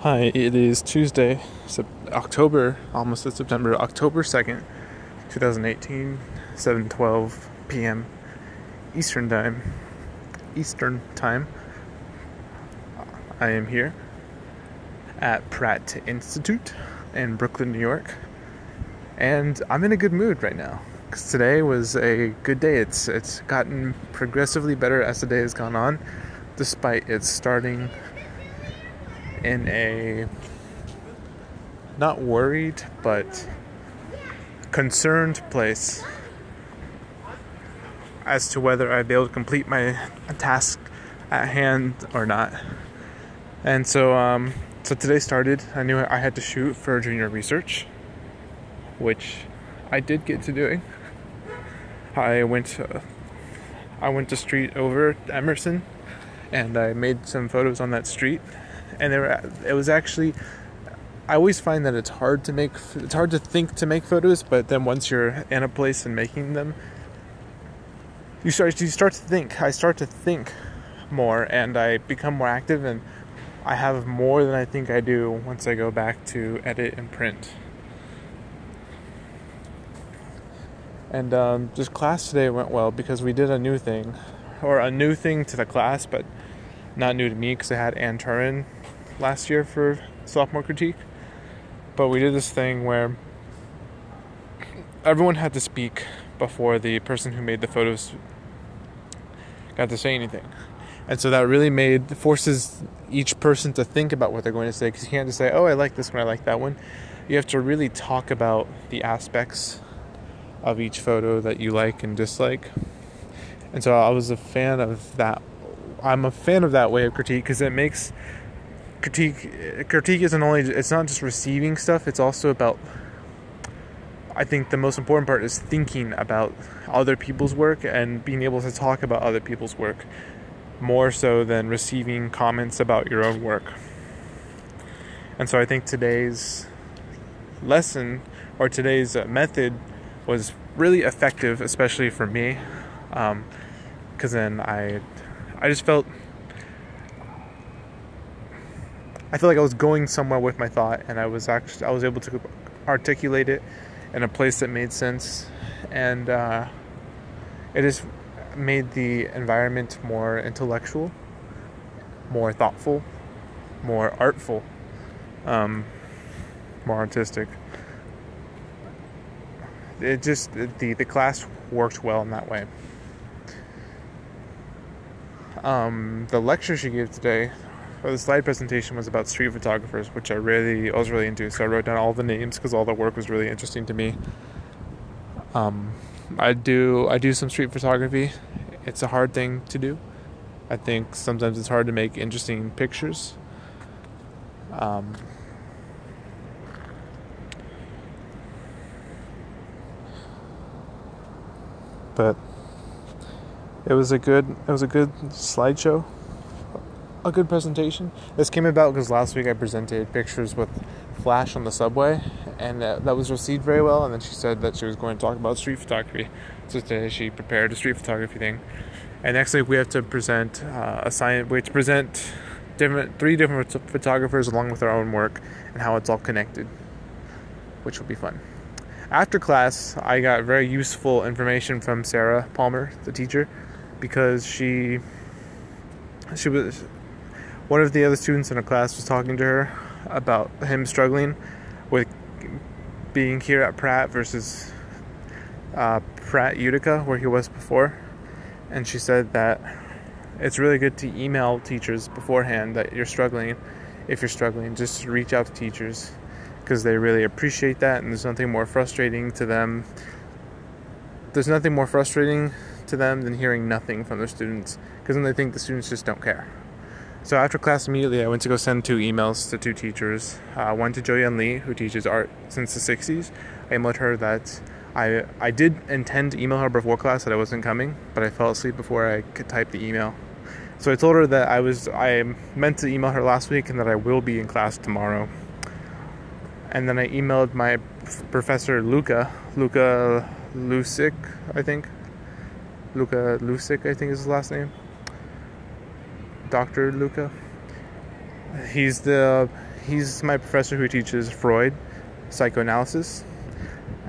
Hi, it is Tuesday, October, almost at September, October 2nd, 2018, 7:12 p.m. Eastern Time. Eastern Time. I am here at Pratt Institute in Brooklyn, New York. And I'm in a good mood right now cuz today was a good day. It's it's gotten progressively better as the day has gone on despite it starting in a not worried but concerned place as to whether I'd be able to complete my task at hand or not. And so, um, so today started. I knew I had to shoot for junior research, which I did get to doing. I went, uh, I went to street over Emerson, and I made some photos on that street and it, it was actually I always find that it's hard to make it's hard to think to make photos, but then once you're in a place and making them, you start you start to think. I start to think more, and I become more active, and I have more than I think I do once I go back to edit and print. And um, just class today went well because we did a new thing, or a new thing to the class, but not new to me because I had Ann Turin last year for sophomore critique. But we did this thing where everyone had to speak before the person who made the photos got to say anything. And so that really made forces each person to think about what they're going to say because you can't just say, "Oh, I like this one, I like that one." You have to really talk about the aspects of each photo that you like and dislike. And so I was a fan of that. I'm a fan of that way of critique because it makes critique critique isn't only it's not just receiving stuff it's also about i think the most important part is thinking about other people's work and being able to talk about other people's work more so than receiving comments about your own work. And so i think today's lesson or today's method was really effective especially for me because um, then i i just felt I feel like I was going somewhere with my thought, and I was actually I was able to articulate it in a place that made sense, and uh, it just made the environment more intellectual, more thoughtful, more artful, um, more artistic. It just the the class worked well in that way. Um, the lecture she gave today or the slide presentation was about street photographers, which I really I was really into. So I wrote down all the names because all the work was really interesting to me. Um, I do I do some street photography. It's a hard thing to do. I think sometimes it's hard to make interesting pictures. Um, but it was a good it was a good slideshow a good presentation. This came about because last week I presented pictures with Flash on the subway, and uh, that was received very well. And then she said that she was going to talk about street photography. So today she prepared a street photography thing. And next week we have to present uh, a science. We have to present different three different photographers along with our own work and how it's all connected, which will be fun. After class, I got very useful information from Sarah Palmer, the teacher, because she she was one of the other students in her class was talking to her about him struggling with being here at Pratt versus uh, Pratt Utica, where he was before. And she said that it's really good to email teachers beforehand that you're struggling. If you're struggling, just reach out to teachers because they really appreciate that, and there's nothing more frustrating to them. There's nothing more frustrating to them than hearing nothing from their students because then they think the students just don't care. So after class, immediately I went to go send two emails to two teachers. Uh, one to Joyeon Lee, who teaches art since the 60s. I emailed her that I I did intend to email her before class that I wasn't coming, but I fell asleep before I could type the email. So I told her that I was I meant to email her last week and that I will be in class tomorrow. And then I emailed my professor Luca, Luca Lusick, I think. Luca Lusick, I think is his last name. Dr. Luca. He's the he's my professor who teaches Freud psychoanalysis.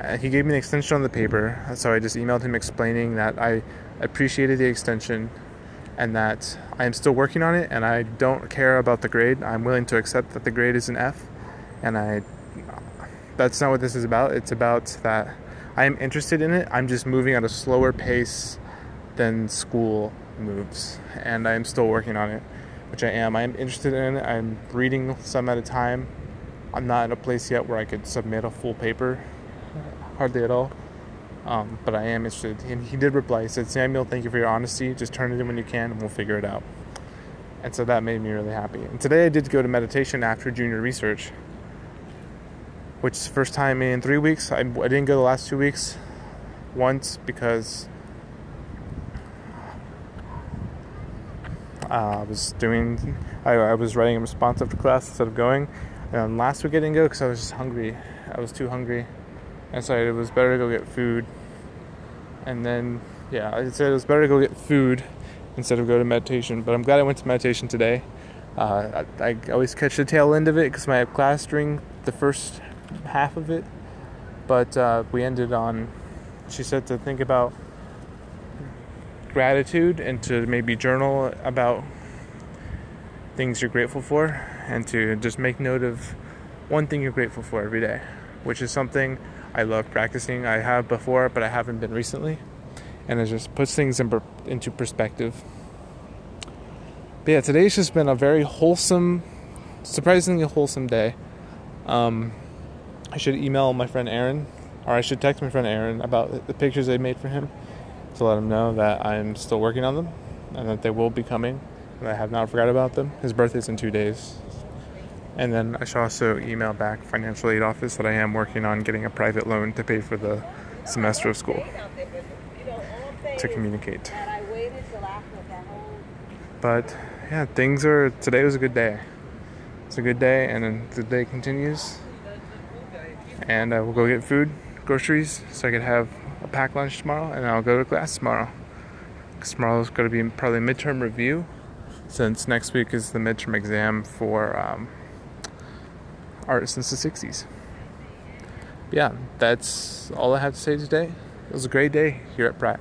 Uh, he gave me an extension on the paper, so I just emailed him explaining that I appreciated the extension and that I am still working on it and I don't care about the grade. I'm willing to accept that the grade is an F and I that's not what this is about. It's about that I am interested in it. I'm just moving at a slower pace than school moves and I'm still working on it, which I am. I am interested in it. I'm reading some at a time. I'm not in a place yet where I could submit a full paper hardly at all. Um, but I am interested. And he did reply. He said, Samuel, thank you for your honesty. Just turn it in when you can and we'll figure it out. And so that made me really happy. And today I did go to meditation after junior research, which is the first time in three weeks. I, I didn't go the last two weeks once because uh, I was doing, I, I was writing a response after class instead of going. And last week I didn't go because I was just hungry. I was too hungry. And so it was better to go get food and then yeah, I said it was better to go get food instead of go to meditation. But I'm glad I went to meditation today. Uh, I, I, always catch the tail end of it because have class during the first half of it. But uh, we ended on, she said to think about gratitude and to maybe journal about things you're grateful for and to just make note of one thing you're grateful for every day, which is something I love practicing. I have before, but I haven't been recently. And it just puts things in into perspective. But yeah, today's just been a very wholesome, surprisingly wholesome day. Um, I should email my friend Aaron, or I should text my friend Aaron about the pictures I made for him to let him know that I'm still working on them and that they will be coming. And I have not forgot about them. His birthday's in two days, and then I should also email back financial aid office that I am working on getting a private loan to pay for the semester of school to communicate. But yeah, things are today was a good day. It's a good day, and the day continues. And I will go get food, groceries, so I could have a pack lunch tomorrow, and I'll go to class tomorrow. Because tomorrow's going to be probably midterm review, since next week is the midterm exam for um, art since the 60s. yeah, that's all I have to say today. It was a great day here at Pratt.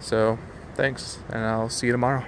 So, thanks, and I'll see you tomorrow.